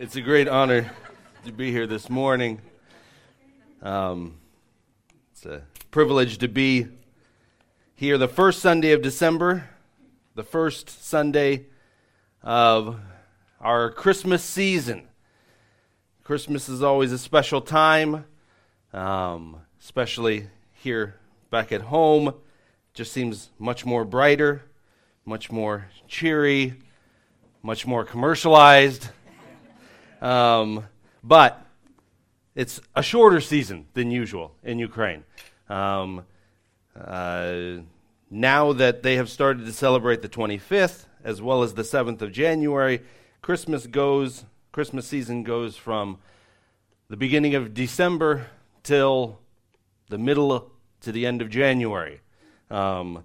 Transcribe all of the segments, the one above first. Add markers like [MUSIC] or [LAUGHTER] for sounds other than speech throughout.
It's a great honor to be here this morning. Um, it's a privilege to be here the first Sunday of December, the first Sunday of our Christmas season. Christmas is always a special time, um, especially here back at home. It Just seems much more brighter, much more cheery, much more commercialized. Um, but it's a shorter season than usual in Ukraine. Um, uh, now that they have started to celebrate the 25th as well as the 7th of January, Christmas goes, Christmas season goes from the beginning of December till the middle to the end of January. Um,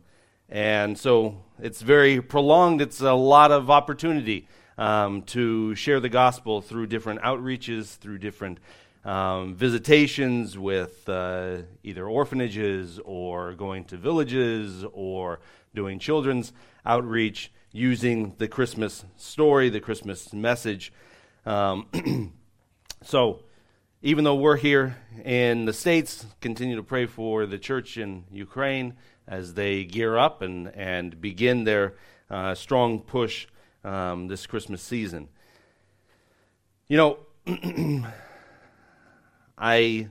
and so it's very prolonged. It's a lot of opportunity um, to share the gospel through different outreaches, through different um, visitations with uh, either orphanages or going to villages or doing children's outreach using the Christmas story, the Christmas message. Um, [CLEARS THROAT] so, even though we're here in the States, continue to pray for the church in Ukraine as they gear up and, and begin their uh, strong push um, this Christmas season. You know, [CLEARS THROAT] I,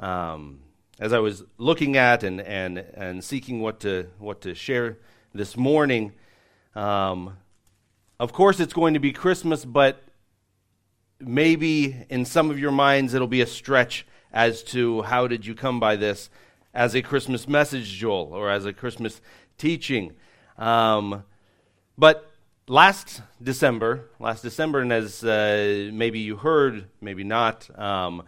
um, as I was looking at and, and, and seeking what to, what to share this morning, um, of course it's going to be Christmas, but maybe in some of your minds it'll be a stretch as to how did you come by this as a Christmas message, Joel, or as a Christmas teaching. Um, but last December, last December, and as uh, maybe you heard, maybe not, um,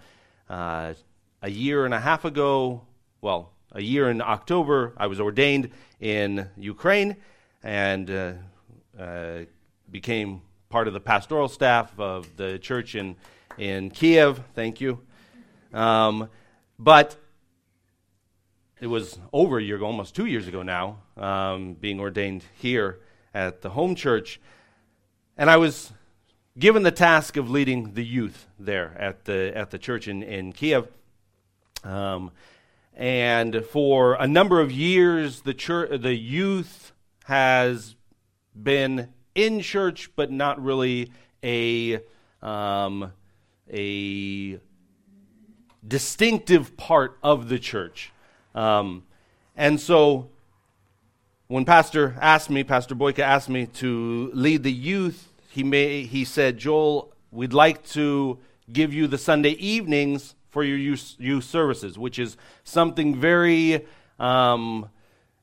uh, a year and a half ago, well, a year in October, I was ordained in Ukraine and uh, uh became part of the pastoral staff of the church in, in Kiev. Thank you. Um, but it was over a year ago, almost two years ago now, um, being ordained here at the home church. And I was given the task of leading the youth there at the, at the church in, in Kiev. Um, and for a number of years, the, church, the youth has been in church, but not really a, um, a distinctive part of the church. Um, and so when Pastor asked me, Pastor Boyka asked me to lead the youth, he, may, he said, Joel, we'd like to give you the Sunday evenings for your youth, youth services, which is something very, um,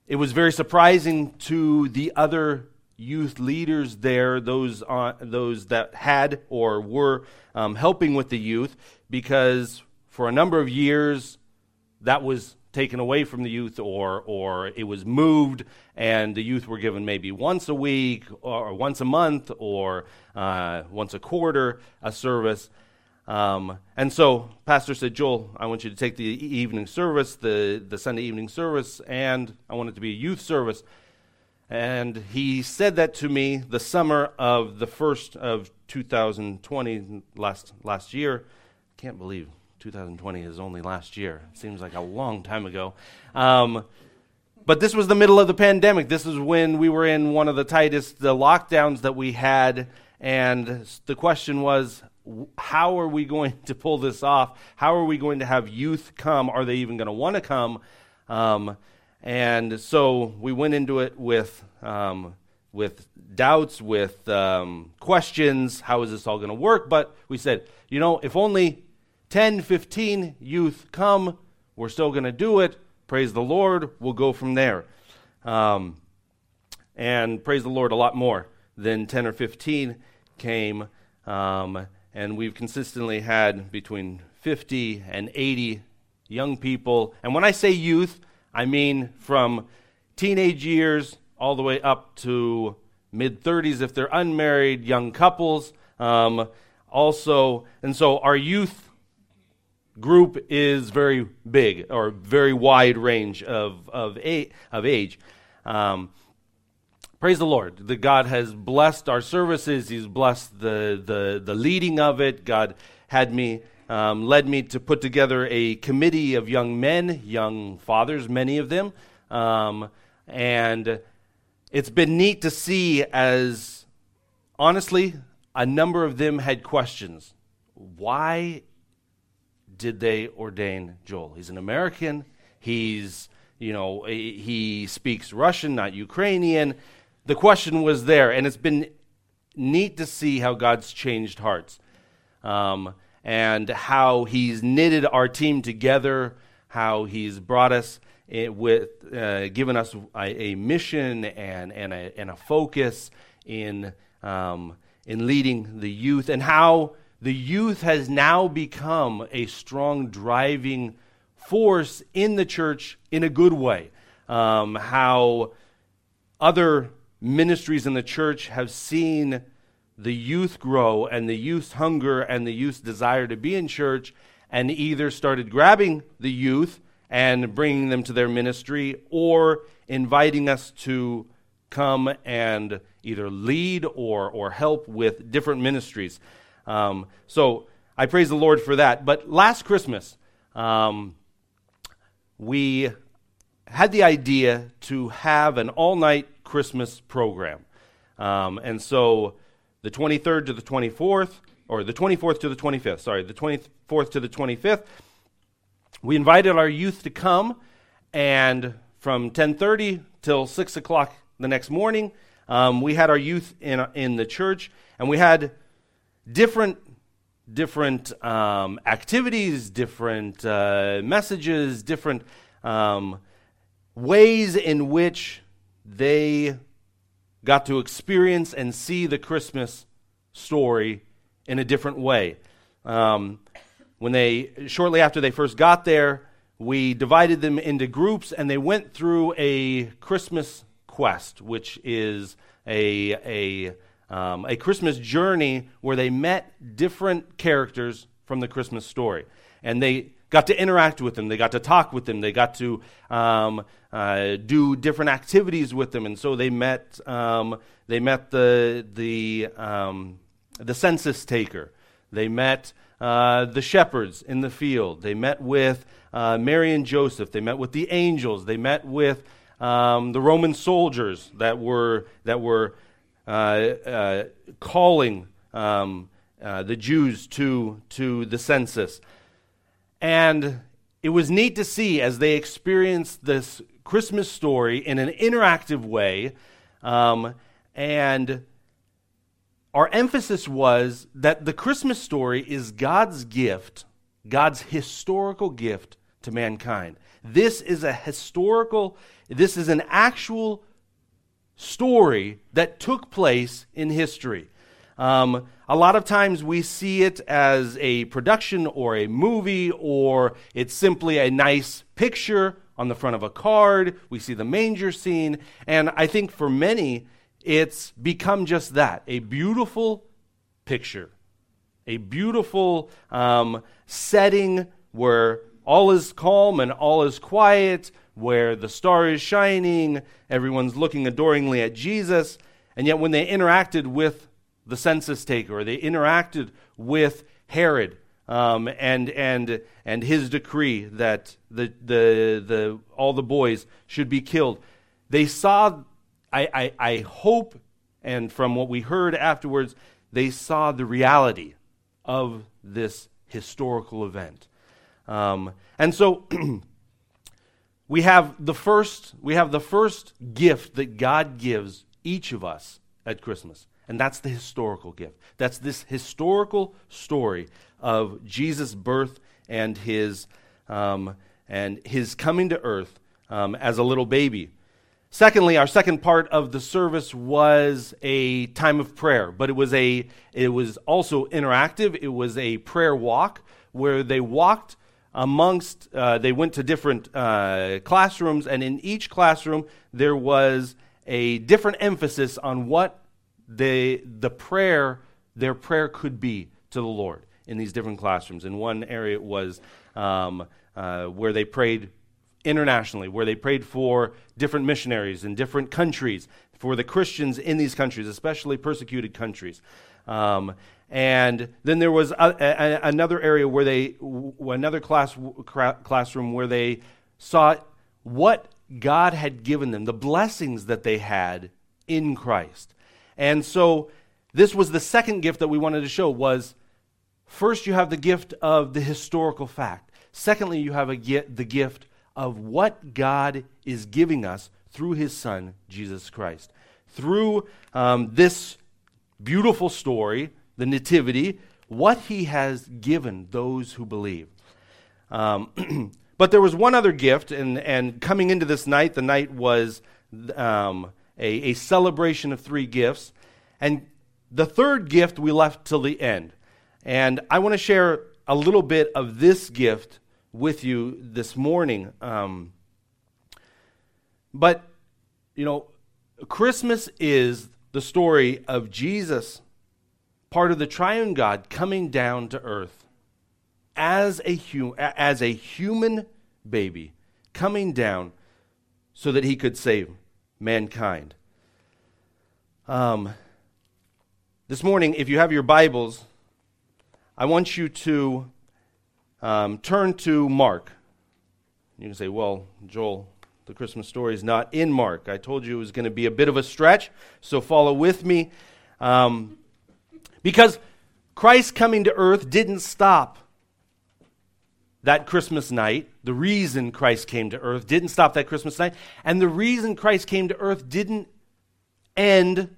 it was very surprising to the other youth leaders there, those, those that had or were um, helping with the youth, because for a number of years, that was taken away from the youth or, or it was moved and the youth were given maybe once a week or once a month or uh, once a quarter a service. Um, and so pastor said, Joel, I want you to take the evening service, the, the Sunday evening service, and I want it to be a youth service. And he said that to me the summer of the first of 2020, last, last year. Can't believe 2020 is only last year. Seems like a long time ago. Um, but this was the middle of the pandemic. This is when we were in one of the tightest the lockdowns that we had. And the question was, how are we going to pull this off? How are we going to have youth come? Are they even going to want to come? Um, and so we went into it with um, with doubts, with um, questions. How is this all going to work? But we said, you know, if only 10, 15 youth come, we're still going to do it. Praise the Lord. We'll go from there. Um, and praise the Lord, a lot more than 10 or 15 came. Um, and we've consistently had between 50 and 80 young people. And when I say youth, I mean from teenage years all the way up to mid 30s if they're unmarried, young couples. Um, also, and so our youth group is very big or very wide range of, of, of age. Um, praise the Lord. The God has blessed our services. He's blessed the, the, the leading of it. God had me, um, led me to put together a committee of young men, young fathers, many of them. Um, and it's been neat to see as, honestly, a number of them had questions. Why did they ordain Joel? He's an American. He's, you know, he speaks Russian, not Ukrainian. The question was there, and it's been neat to see how God's changed hearts um, and how He's knitted our team together, how He's brought us with, uh, given us a, a, mission and, and, a, and a focus in, um, in leading the youth, and how the youth has now become a strong driving force in the church in a good way. Um, how other ministries in the church have seen the youth grow and the youth's hunger and the youth's desire to be in church and either started grabbing the youth and bringing them to their ministry or inviting us to come and either lead or, or help with different ministries. Um, so I praise the Lord for that. But last Christmas, um, we had the idea to have an all night Christmas program. Um, and so the 23rd to the 24th, or the 24th to the 25th, sorry, the 24th to the 25th, we invited our youth to come, and from 10:30 till 6 o'clock the next morning, um, we had our youth in in the church, and we had different different um, activities, different uh, messages, different um, ways in which they got to experience and see the Christmas story in a different way. Um, when they shortly after they first got there, we divided them into groups, and they went through a Christmas quest, which is a a um, a Christmas journey where they met different characters from the Christmas story. And they got to interact with them, they got to talk with them, they got to um, uh, do different activities with them. And so they met, um, they met the, the, um, the census taker, they met uh, the shepherds in the field, they met with uh, Mary and Joseph, they met with the angels, they met with um, the Roman soldiers that were, that were calling um, uh, the Jews to, to the census. And it was neat to see as they experienced this Christmas story in an interactive way. Um, and our emphasis was that the Christmas story is God's gift, God's historical gift to mankind. This is a historical, this is an actual story that took place in history. Um, a lot of times we see it as a production or a movie, or it's simply a nice picture on the front of a card. We see the manger scene. And I think for many, it's become just that a beautiful picture, a beautiful um, setting where all is calm and all is quiet where the star is shining, everyone's looking adoringly at Jesus, and yet when they interacted with the census taker, or they interacted with Herod um, and, and, and his decree that the, the, the, all the boys should be killed, they saw, I, I, I hope, and from what we heard afterwards, they saw the reality of this historical event. Um, and so [CLEARS THROAT] we have the first we have the first gift that God gives each of us at Christmas. And that's the historical gift. That's this historical story of Jesus' birth and his um, and his coming to earth um, as a little baby. Secondly, our second part of the service was a time of prayer, but it was a it was also interactive. It was a prayer walk where they walked amongst, uh, they went to different uh, classrooms, and in each classroom there was a different emphasis on what the prayer, their prayer could be to the Lord in these different classrooms. In one area it was um, uh, where they prayed internationally, where they prayed for different missionaries in different countries, for the Christians in these countries, especially persecuted countries. Um, and then there was a, a, another area where they, another class, classroom where they saw what God had given them, the blessings that they had in Christ. And so this was the second gift that we wanted to show was first you have the gift of the historical fact. Secondly, you have a, the gift of what God is giving us through his son, Jesus Christ. Through um, this beautiful story, the Nativity, what he has given those who believe. Um, [CLEARS THROAT] but there was one other gift, and, and coming into this night, the night was um, a, a celebration of three gifts. And the third gift we left till the end. And I want to share a little bit of this gift with you this morning. Um, but, you know, Christmas is the story of Jesus, part of the triune God, coming down to earth as a, as a human baby, coming down so that he could save mankind. Um, this morning, if you have your Bibles, I want you to um, turn to Mark. You can say, well, Joel, the Christmas story is not in Mark. I told you it was going to be a bit of a stretch, so follow with me. Um, because Christ coming to earth didn't stop that Christmas night. The reason Christ came to earth didn't stop that Christmas night. And the reason Christ came to earth didn't end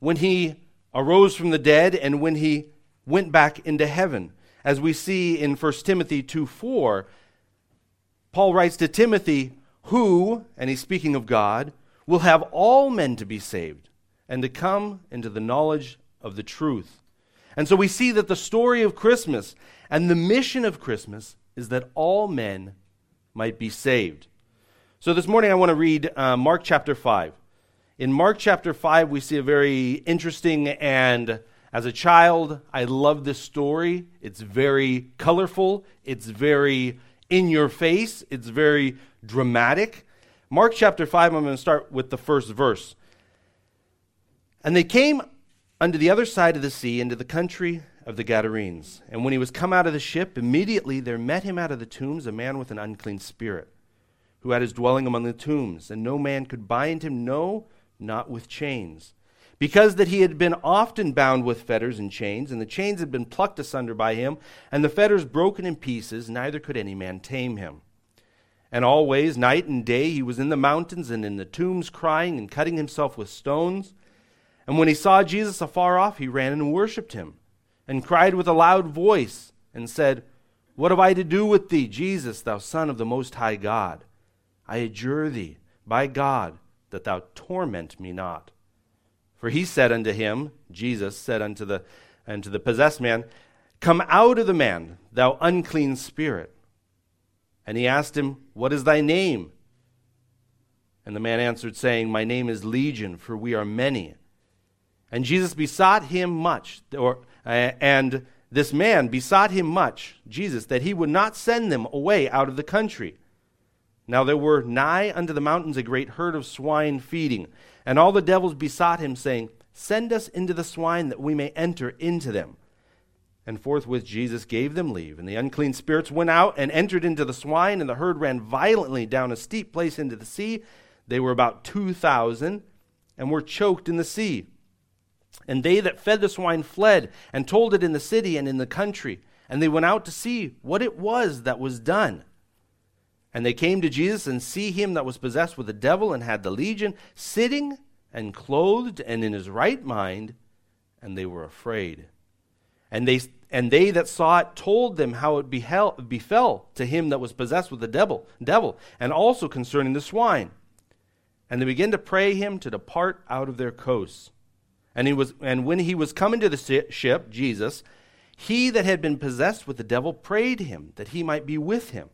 when he arose from the dead and when he went back into heaven as we see in 1 Timothy 2 4, Paul writes to Timothy, who, and he's speaking of God, will have all men to be saved and to come into the knowledge of the truth. And so we see that the story of Christmas and the mission of Christmas is that all men might be saved. So this morning I want to read uh, Mark chapter 5. In Mark chapter 5, we see a very interesting and as a child, I love this story. It's very colorful, it's very in your face, it's very dramatic. Mark chapter 5, I'm going to start with the first verse. And they came unto the other side of the sea into the country of the Gadarenes. And when he was come out of the ship, immediately there met him out of the tombs a man with an unclean spirit, who had his dwelling among the tombs, and no man could bind him, no, not with chains because that he had been often bound with fetters and chains, and the chains had been plucked asunder by him, and the fetters broken in pieces, neither could any man tame him. And always, night and day, he was in the mountains and in the tombs, crying and cutting himself with stones. And when he saw Jesus afar off, he ran and worshipped him, and cried with a loud voice, and said, What have I to do with thee, Jesus, thou Son of the Most High God? I adjure thee, by God, that thou torment me not. For he said unto him, Jesus said unto the, unto the possessed man, Come out of the man, thou unclean spirit. And he asked him, What is thy name? And the man answered, saying, My name is Legion, for we are many. And Jesus besought him much, or, uh, and this man besought him much, Jesus, that he would not send them away out of the country. Now there were nigh unto the mountains a great herd of swine feeding. And all the devils besought him, saying, Send us into the swine that we may enter into them. And forthwith Jesus gave them leave. And the unclean spirits went out and entered into the swine, and the herd ran violently down a steep place into the sea. They were about two thousand, and were choked in the sea. And they that fed the swine fled, and told it in the city and in the country. And they went out to see what it was that was done. And they came to Jesus and see him that was possessed with a devil and had the legion, sitting and clothed and in his right mind, and they were afraid. And they, and they that saw it told them how it behel, befell to him that was possessed with the devil, devil, and also concerning the swine. And they began to pray him to depart out of their coasts. And, he was, and when he was come into the ship, Jesus, he that had been possessed with the devil prayed him that he might be with him.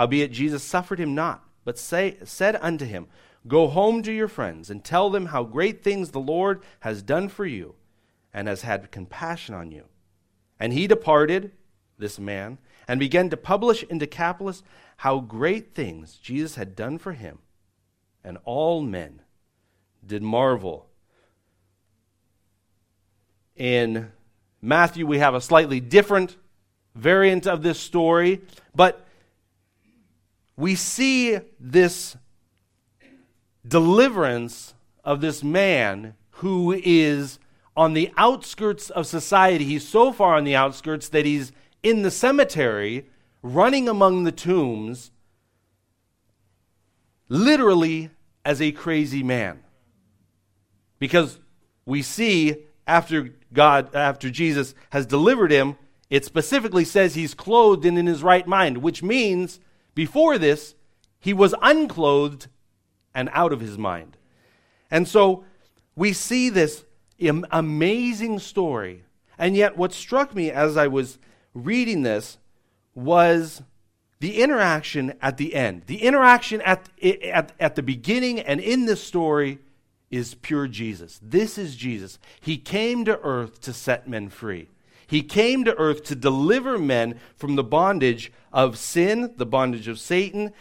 Howbeit Jesus suffered him not, but say, said unto him, Go home to your friends, and tell them how great things the Lord has done for you, and has had compassion on you. And he departed, this man, and began to publish in Decapolis how great things Jesus had done for him. And all men did marvel. In Matthew, we have a slightly different variant of this story, but we see this deliverance of this man who is on the outskirts of society. He's so far on the outskirts that he's in the cemetery, running among the tombs, literally as a crazy man. Because we see after God, after Jesus has delivered him, it specifically says he's clothed and in his right mind, which means before this, he was unclothed and out of his mind. And so we see this amazing story. And yet, what struck me as I was reading this was the interaction at the end. The interaction at, at, at the beginning and in this story is pure Jesus. This is Jesus. He came to earth to set men free. He came to earth to deliver men from the bondage of sin, the bondage of Satan.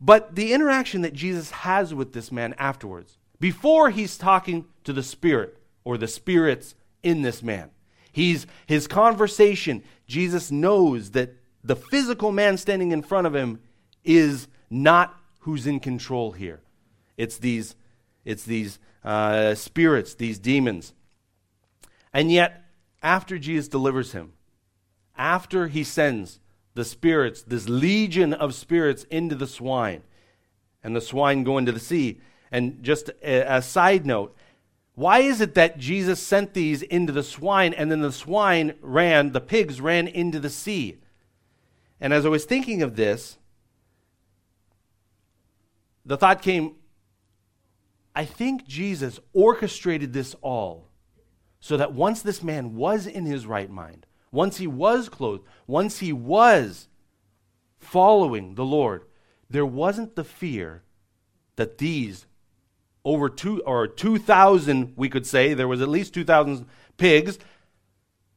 But the interaction that Jesus has with this man afterwards, before he's talking to the Spirit or the spirits in this man, he's, his conversation, Jesus knows that the physical man standing in front of him is not who's in control here. It's these, it's these uh, spirits, these demons. And yet, after Jesus delivers him, after he sends the spirits, this legion of spirits into the swine, and the swine go into the sea. And just a, a side note, why is it that Jesus sent these into the swine and then the swine ran, the pigs ran into the sea? And as I was thinking of this, the thought came I think Jesus orchestrated this all so that once this man was in his right mind, once he was clothed, once he was following the Lord, there wasn't the fear that these over two or 2,000, we could say, there was at least 2,000 pigs,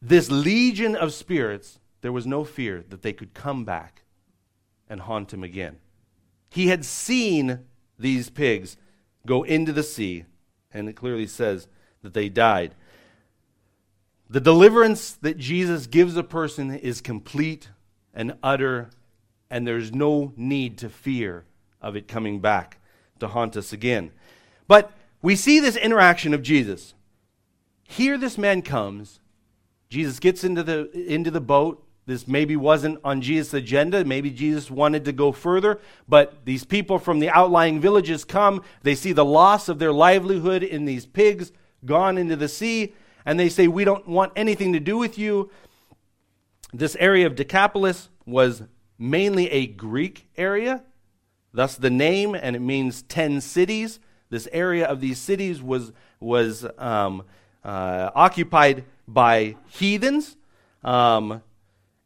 this legion of spirits, there was no fear that they could come back and haunt him again. He had seen these pigs go into the sea, and it clearly says that they died. The deliverance that Jesus gives a person is complete and utter, and there's no need to fear of it coming back to haunt us again. But we see this interaction of Jesus. Here, this man comes. Jesus gets into the, into the boat. This maybe wasn't on Jesus' agenda. Maybe Jesus wanted to go further. But these people from the outlying villages come. They see the loss of their livelihood in these pigs gone into the sea and they say, We don't want anything to do with you. This area of Decapolis was mainly a Greek area, thus the name, and it means 10 cities. This area of these cities was, was um, uh, occupied by heathens. Um,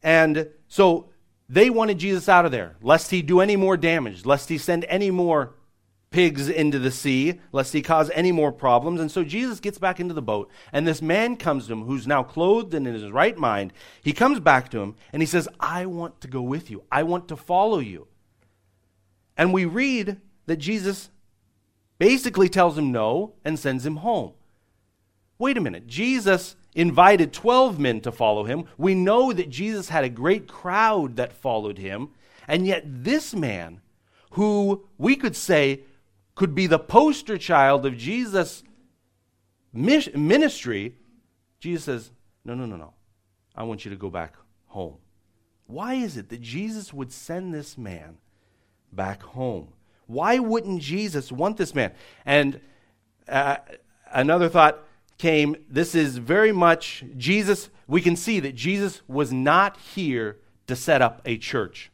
and so they wanted Jesus out of there, lest he do any more damage, lest he send any more pigs into the sea, lest he cause any more problems. And so Jesus gets back into the boat, and this man comes to him who's now clothed and in his right mind. He comes back to him, and he says, I want to go with you, I want to follow you. And we read that Jesus basically tells him no and sends him home. Wait a minute. Jesus invited 12 men to follow him. We know that Jesus had a great crowd that followed him. And yet, this man, who we could say could be the poster child of Jesus' ministry, Jesus says, No, no, no, no. I want you to go back home. Why is it that Jesus would send this man back home? Why wouldn't Jesus want this man? And uh, another thought came this is very much Jesus. We can see that Jesus was not here to set up a church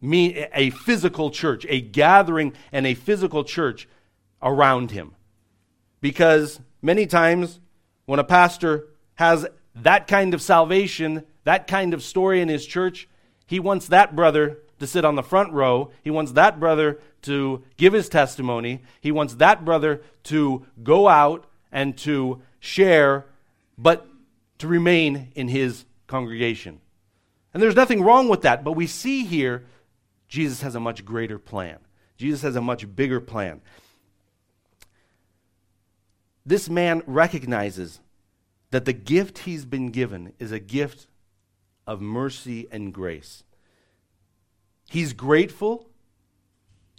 me, a physical church, a gathering and a physical church around him. Because many times when a pastor has that kind of salvation, that kind of story in his church, he wants that brother to sit on the front row. He wants that brother to give his testimony. He wants that brother to go out and to share, but to remain in his congregation. And there's nothing wrong with that, but we see here Jesus has a much greater plan. Jesus has a much bigger plan. This man recognizes that the gift he's been given is a gift of mercy and grace. He's grateful.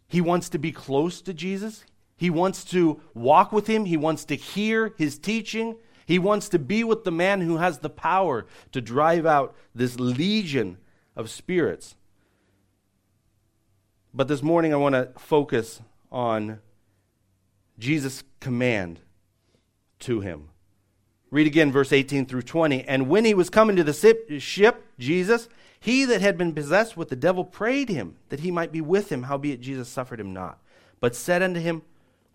He wants to be close to Jesus. He wants to walk with him. He wants to hear his teaching. He wants to be with the man who has the power to drive out this legion of spirits. But this morning, I want to focus on Jesus' command to him. Read again verse 18 through 20. And when he was coming to the ship, Jesus, he that had been possessed with the devil prayed him that he might be with him, howbeit Jesus suffered him not, but said unto him,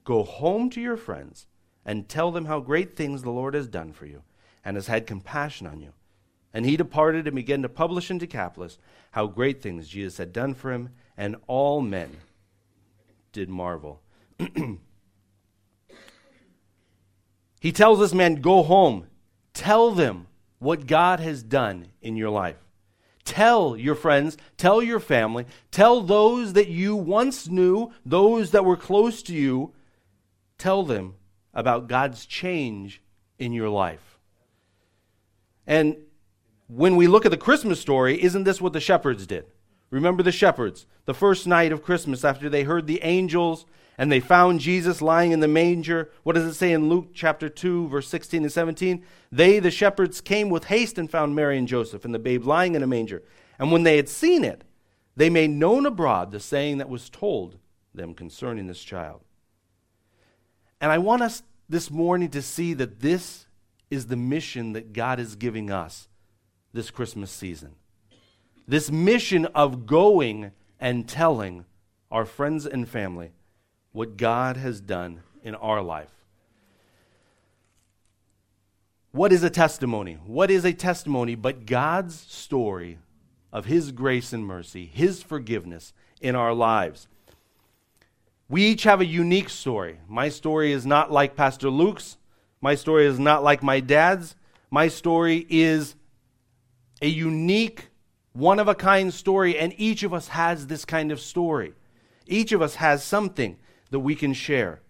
Go home to your friends and tell them how great things the Lord has done for you and has had compassion on you. And he departed and began to publish in Decapolis how great things Jesus had done for him, and all men did marvel. [CLEARS THROAT] he tells this man, Go home, tell them what God has done in your life. Tell your friends, tell your family, tell those that you once knew, those that were close to you, tell them about God's change in your life. And when we look at the Christmas story, isn't this what the shepherds did? Remember the shepherds, the first night of Christmas after they heard the angels and they found Jesus lying in the manger. What does it say in Luke chapter 2, verse 16 and 17? They, the shepherds, came with haste and found Mary and Joseph and the babe lying in a manger. And when they had seen it, they made known abroad the saying that was told them concerning this child. And I want us this morning to see that this is the mission that God is giving us this Christmas season. This mission of going and telling our friends and family what God has done in our life. What is a testimony? What is a testimony but God's story of His grace and mercy, His forgiveness in our lives? We each have a unique story. My story is not like Pastor Luke's. My story is not like my dad's. My story is a unique, one of a kind story, and each of us has this kind of story. Each of us has something that we can share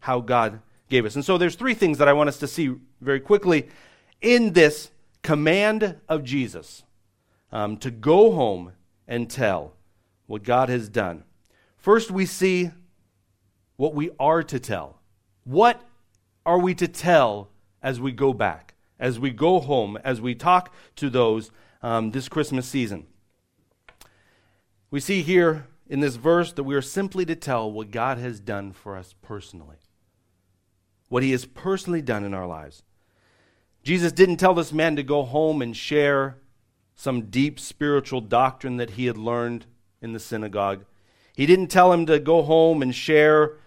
how God gave us. And so there's three things that I want us to see very quickly in this command of Jesus um, to go home and tell what God has done. First, we see what we are to tell. What are we to tell as we go back, as we go home, as we talk to those um, this Christmas season? We see here in this verse that we are simply to tell what God has done for us personally, what He has personally done in our lives. Jesus didn't tell this man to go home and share some deep spiritual doctrine that he had learned in the synagogue. He didn't tell him to go home and share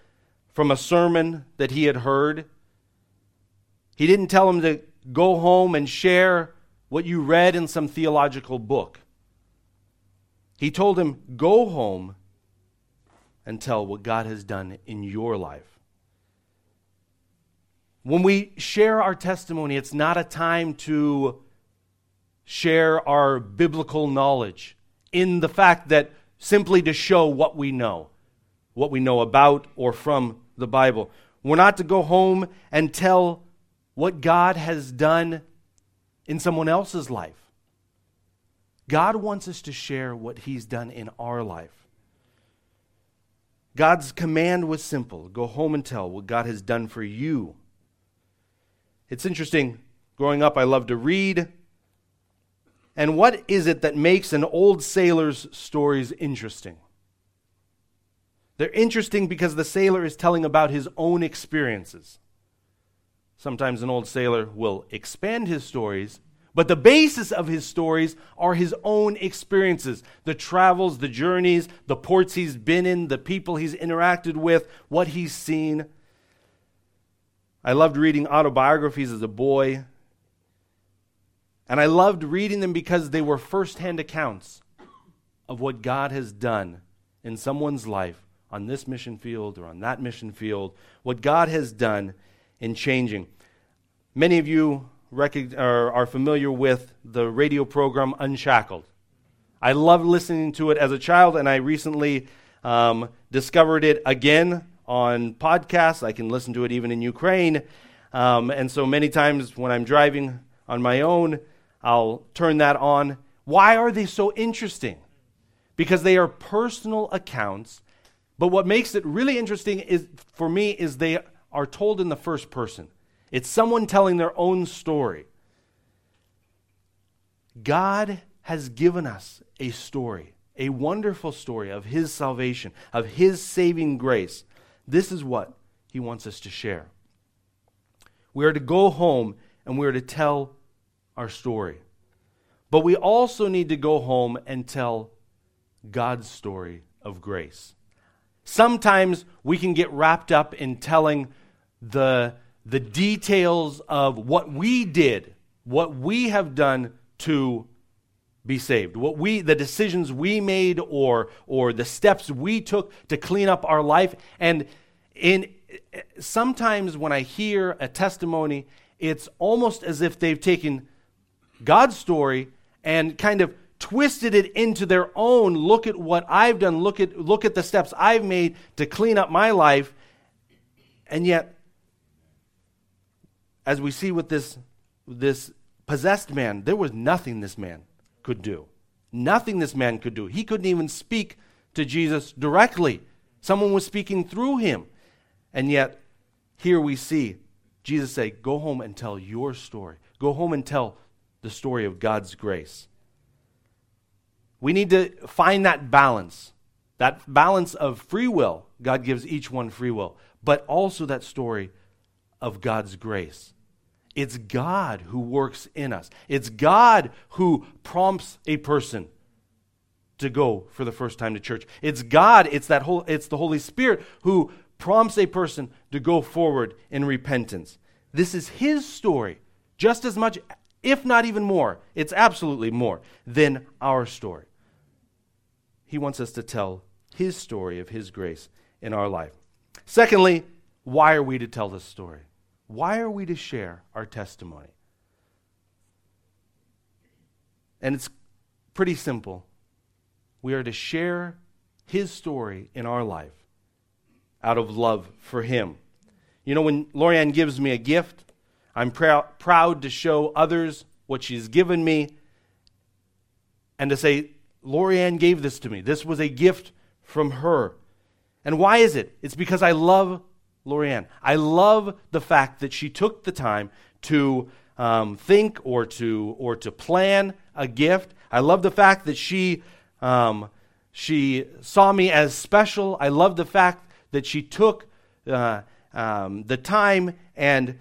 from a sermon that he had heard. He didn't tell him to go home and share what you read in some theological book. He told him, Go home and tell what God has done in your life. When we share our testimony, it's not a time to share our biblical knowledge in the fact that simply to show what we know, what we know about or from the Bible. We're not to go home and tell what God has done in someone else's life. God wants us to share what He's done in our life. God's command was simple go home and tell what God has done for you. It's interesting. Growing up, I loved to read. And what is it that makes an old sailor's stories interesting? They're interesting because the sailor is telling about his own experiences. Sometimes an old sailor will expand his stories but the basis of his stories are his own experiences the travels, the journeys, the ports he's been in, the people he's interacted with, what he's seen. I loved reading autobiographies as a boy. And I loved reading them because they were firsthand accounts of what God has done in someone's life on this mission field or on that mission field, what God has done in changing. Many of you are familiar with the radio program Unshackled. I loved listening to it as a child, and I recently um, discovered it again on podcasts. I can listen to it even in Ukraine. Um, and so many times when I'm driving on my own, I'll turn that on. Why are they so interesting? Because they are personal accounts. But what makes it really interesting is for me is they are told in the first person. It's someone telling their own story. God has given us a story, a wonderful story of His salvation, of His saving grace. This is what He wants us to share. We are to go home and we are to tell our story. But we also need to go home and tell God's story of grace. Sometimes we can get wrapped up in telling the, the details of what we did, what we have done to be saved. What we the decisions we made or or the steps we took to clean up our life. And in sometimes when I hear a testimony it's almost as if they've taken God's story and kind of twisted it into their own. Look at what I've done. Look at look at the steps I've made to clean up my life. And yet as we see with this this possessed man there was nothing this man could do. Nothing this man could do. He couldn't even speak to Jesus directly. Someone was speaking through him. And yet, here we see Jesus say, Go home and tell your story. Go home and tell the story of God's grace. We need to find that balance, that balance of free will. God gives each one free will, but also that story of God's grace. It's God who works in us. It's God who prompts a person to go for the first time to church. It's God, it's that whole it's the Holy Spirit who prompts a person to go forward in repentance. This is his story, just as much if not even more. It's absolutely more than our story. He wants us to tell his story of his grace in our life. Secondly, why are we to tell this story? Why are we to share our testimony? And it's pretty simple. We are to share his story in our life out of love for him. You know, when Lorianne gives me a gift, I'm prou- proud to show others what she's given me and to say, Lorianne gave this to me. This was a gift from her. And why is it? It's because I love Lorianne. I love the fact that she took the time to um, think or to or to plan a gift. I love the fact that she um, she saw me as special. I love the fact that she took uh, um, the time and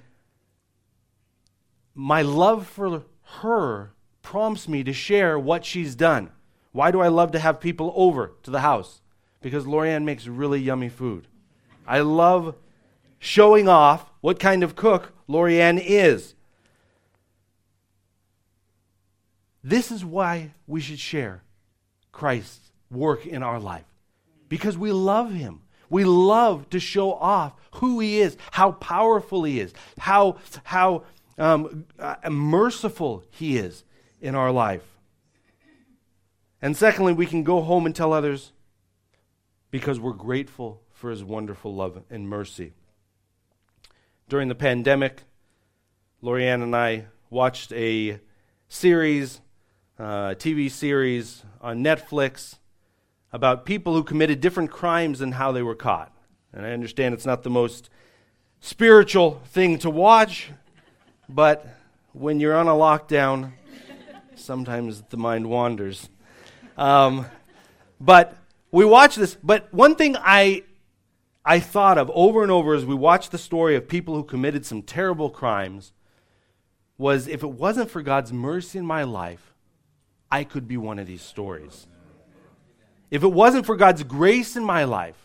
my love for her prompts me to share what she's done. Why do I love to have people over to the house? Because Lorianne makes really yummy food. I love showing off what kind of cook Lorianne is. This is why we should share Christ's work in our life because we love him. We love to show off who he is, how powerful he is, how, how um, uh, merciful he is in our life. And secondly, we can go home and tell others because we're grateful for his wonderful love and mercy during the pandemic, Lorianne and I watched a series, uh, TV series on Netflix about people who committed different crimes and how they were caught. And I understand it's not the most spiritual thing to watch, but when you're on a lockdown, sometimes the mind wanders. Um, but we watch this. But one thing I I thought of over and over as we watched the story of people who committed some terrible crimes was if it wasn't for God's mercy in my life, I could be one of these stories. If it wasn't for God's grace in my life,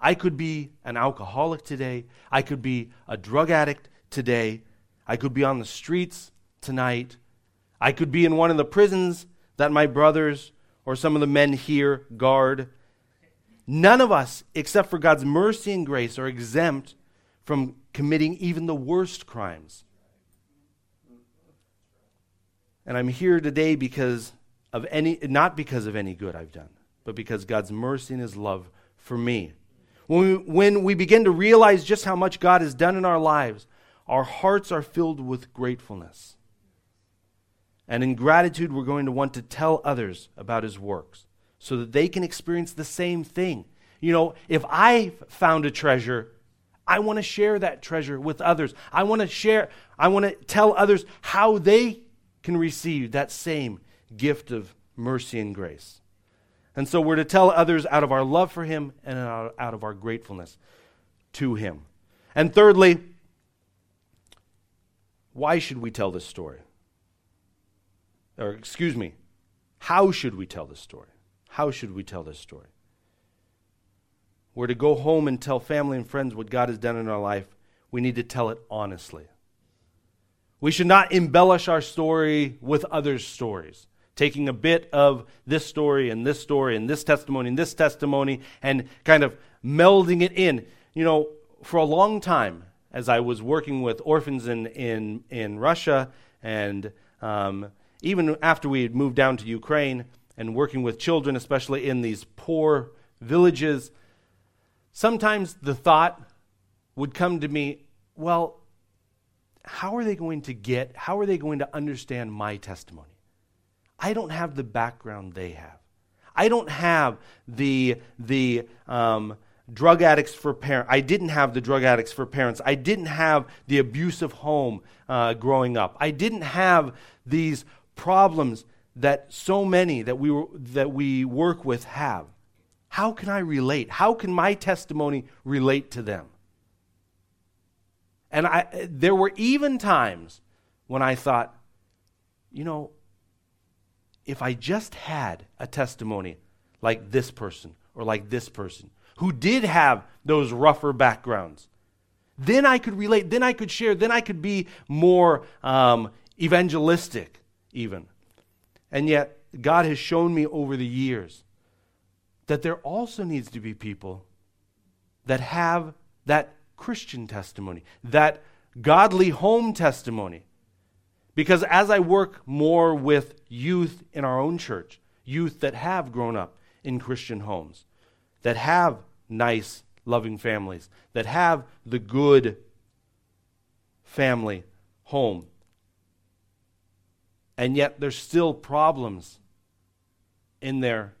I could be an alcoholic today. I could be a drug addict today. I could be on the streets tonight. I could be in one of the prisons that my brothers or some of the men here guard. None of us, except for God's mercy and grace, are exempt from committing even the worst crimes. And I'm here today because of any, not because of any good I've done, but because God's mercy and His love for me. When we, when we begin to realize just how much God has done in our lives, our hearts are filled with gratefulness. And in gratitude, we're going to want to tell others about His works so that they can experience the same thing. You know, if I found a treasure, I want to share that treasure with others. I want to share, I want to tell others how they can receive that same gift of mercy and grace. And so we're to tell others out of our love for Him and out of our gratefulness to Him. And thirdly, why should we tell this story? Or, excuse me, how should we tell this story? How should we tell this story? We're to go home and tell family and friends what God has done in our life. We need to tell it honestly. We should not embellish our story with others' stories, taking a bit of this story and this story and this testimony and this testimony and kind of melding it in. You know, for a long time, as I was working with orphans in, in, in Russia and um, even after we had moved down to Ukraine and working with children, especially in these poor villages, sometimes the thought would come to me, well, how are they going to get, how are they going to understand my testimony? I don't have the background they have. I don't have the, the, um, drug addicts for parents. I didn't have the drug addicts for parents. I didn't have the abusive home uh, growing up. I didn't have these problems that so many that we, that we work with have. How can I relate? How can my testimony relate to them? And I, there were even times when I thought, you know, if I just had a testimony like this person or like this person who did have those rougher backgrounds, then I could relate, then I could share, then I could be more um, evangelistic, even. And yet, God has shown me over the years that there also needs to be people that have that Christian testimony, that godly home testimony. Because as I work more with youth in our own church, youth that have grown up in Christian homes, that have nice, loving families, that have the good family home, and yet there's still problems in their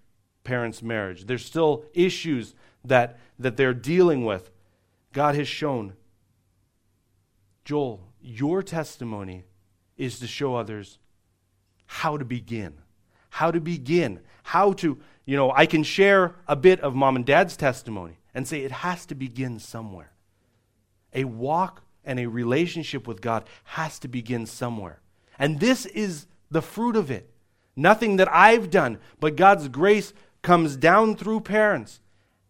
parents' marriage. There's still issues that, that they're dealing with. God has shown, Joel, your testimony is to show others how to begin. How to begin. How to, you know, I can share a bit of mom and dad's testimony and say it has to begin somewhere. A walk and a relationship with God has to begin somewhere. And this is the fruit of it. Nothing that I've done, but God's grace comes down through parents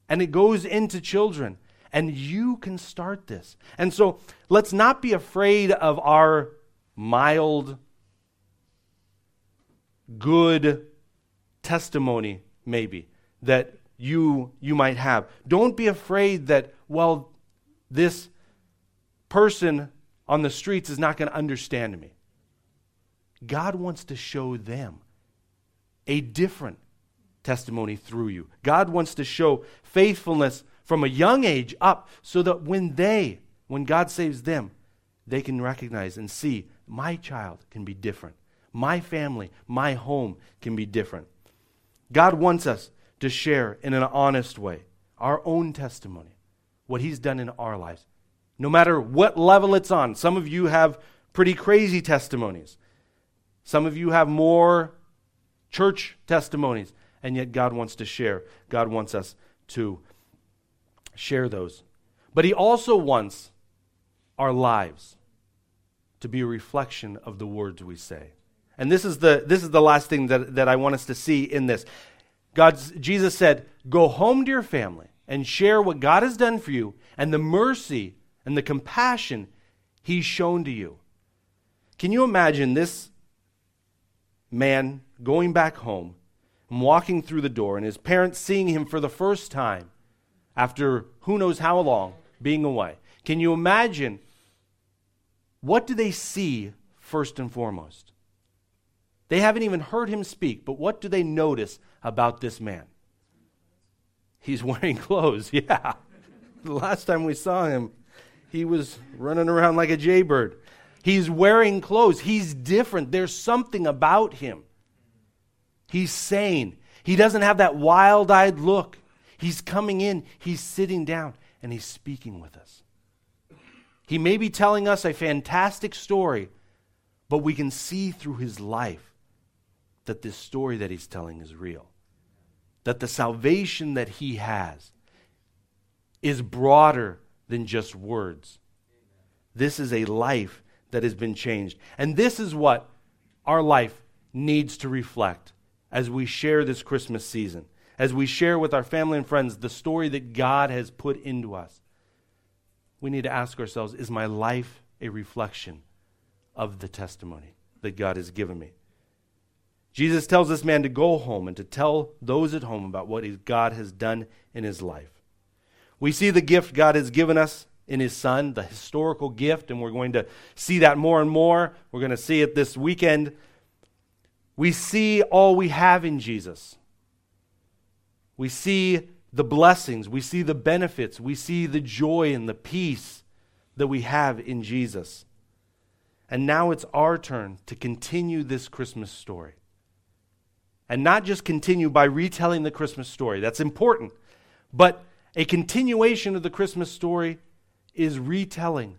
and it goes into children. And you can start this. And so let's not be afraid of our mild, good testimony, maybe, that you, you might have. Don't be afraid that, well, this person on the streets is not going to understand me. God wants to show them a different testimony through you. God wants to show faithfulness from a young age up so that when they, when God saves them, they can recognize and see my child can be different. My family, my home can be different. God wants us to share in an honest way our own testimony, what He's done in our lives, no matter what level it's on. Some of you have pretty crazy testimonies. Some of you have more church testimonies, and yet God wants to share. God wants us to share those. But He also wants our lives to be a reflection of the words we say. And this is the, this is the last thing that, that I want us to see in this. God's, Jesus said, Go home to your family and share what God has done for you and the mercy and the compassion He's shown to you. Can you imagine this man going back home and walking through the door, and his parents seeing him for the first time after who knows how long being away. Can you imagine what do they see first and foremost? They haven't even heard him speak, but what do they notice about this man? He's [LAUGHS] wearing clothes, [LAUGHS] yeah. The last time we saw him, he was running around like a jaybird. He's wearing clothes. He's different. There's something about him. He's sane. He doesn't have that wild eyed look. He's coming in, he's sitting down, and he's speaking with us. He may be telling us a fantastic story, but we can see through his life that this story that he's telling is real. That the salvation that he has is broader than just words. This is a life that has been changed. And this is what our life needs to reflect as we share this Christmas season, as we share with our family and friends the story that God has put into us. We need to ask ourselves is my life a reflection of the testimony that God has given me? Jesus tells this man to go home and to tell those at home about what God has done in his life. We see the gift God has given us in his son, the historical gift, and we're going to see that more and more. We're going to see it this weekend. We see all we have in Jesus. We see the blessings, we see the benefits, we see the joy and the peace that we have in Jesus. And now it's our turn to continue this Christmas story. And not just continue by retelling the Christmas story, that's important, but a continuation of the Christmas story is retelling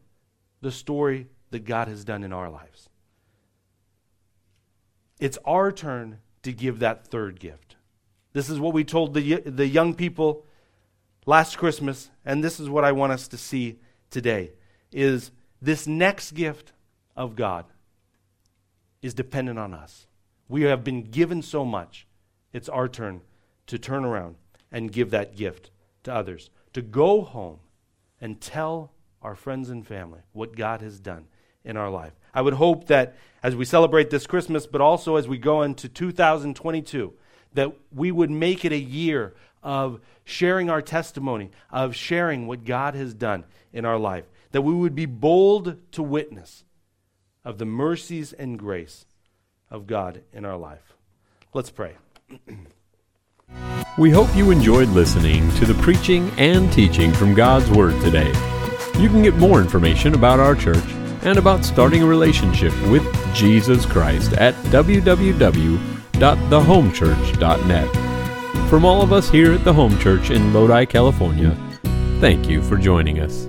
the story that God has done in our lives. It's our turn to give that third gift. This is what we told the, the young people last Christmas, and this is what I want us to see today is this next gift of God is dependent on us. We have been given so much. It's our turn to turn around and give that gift to others, to go home and tell our friends and family what God has done in our life. I would hope that as we celebrate this Christmas, but also as we go into 2022, that we would make it a year of sharing our testimony, of sharing what God has done in our life, that we would be bold to witness of the mercies and grace of God in our life. Let's pray. [CLEARS THROAT] we hope you enjoyed listening to the preaching and teaching from God's Word today. You can get more information about our church and about starting a relationship with Jesus Christ at www.thehomechurch.net. From all of us here at the Home Church in Lodi, California, thank you for joining us.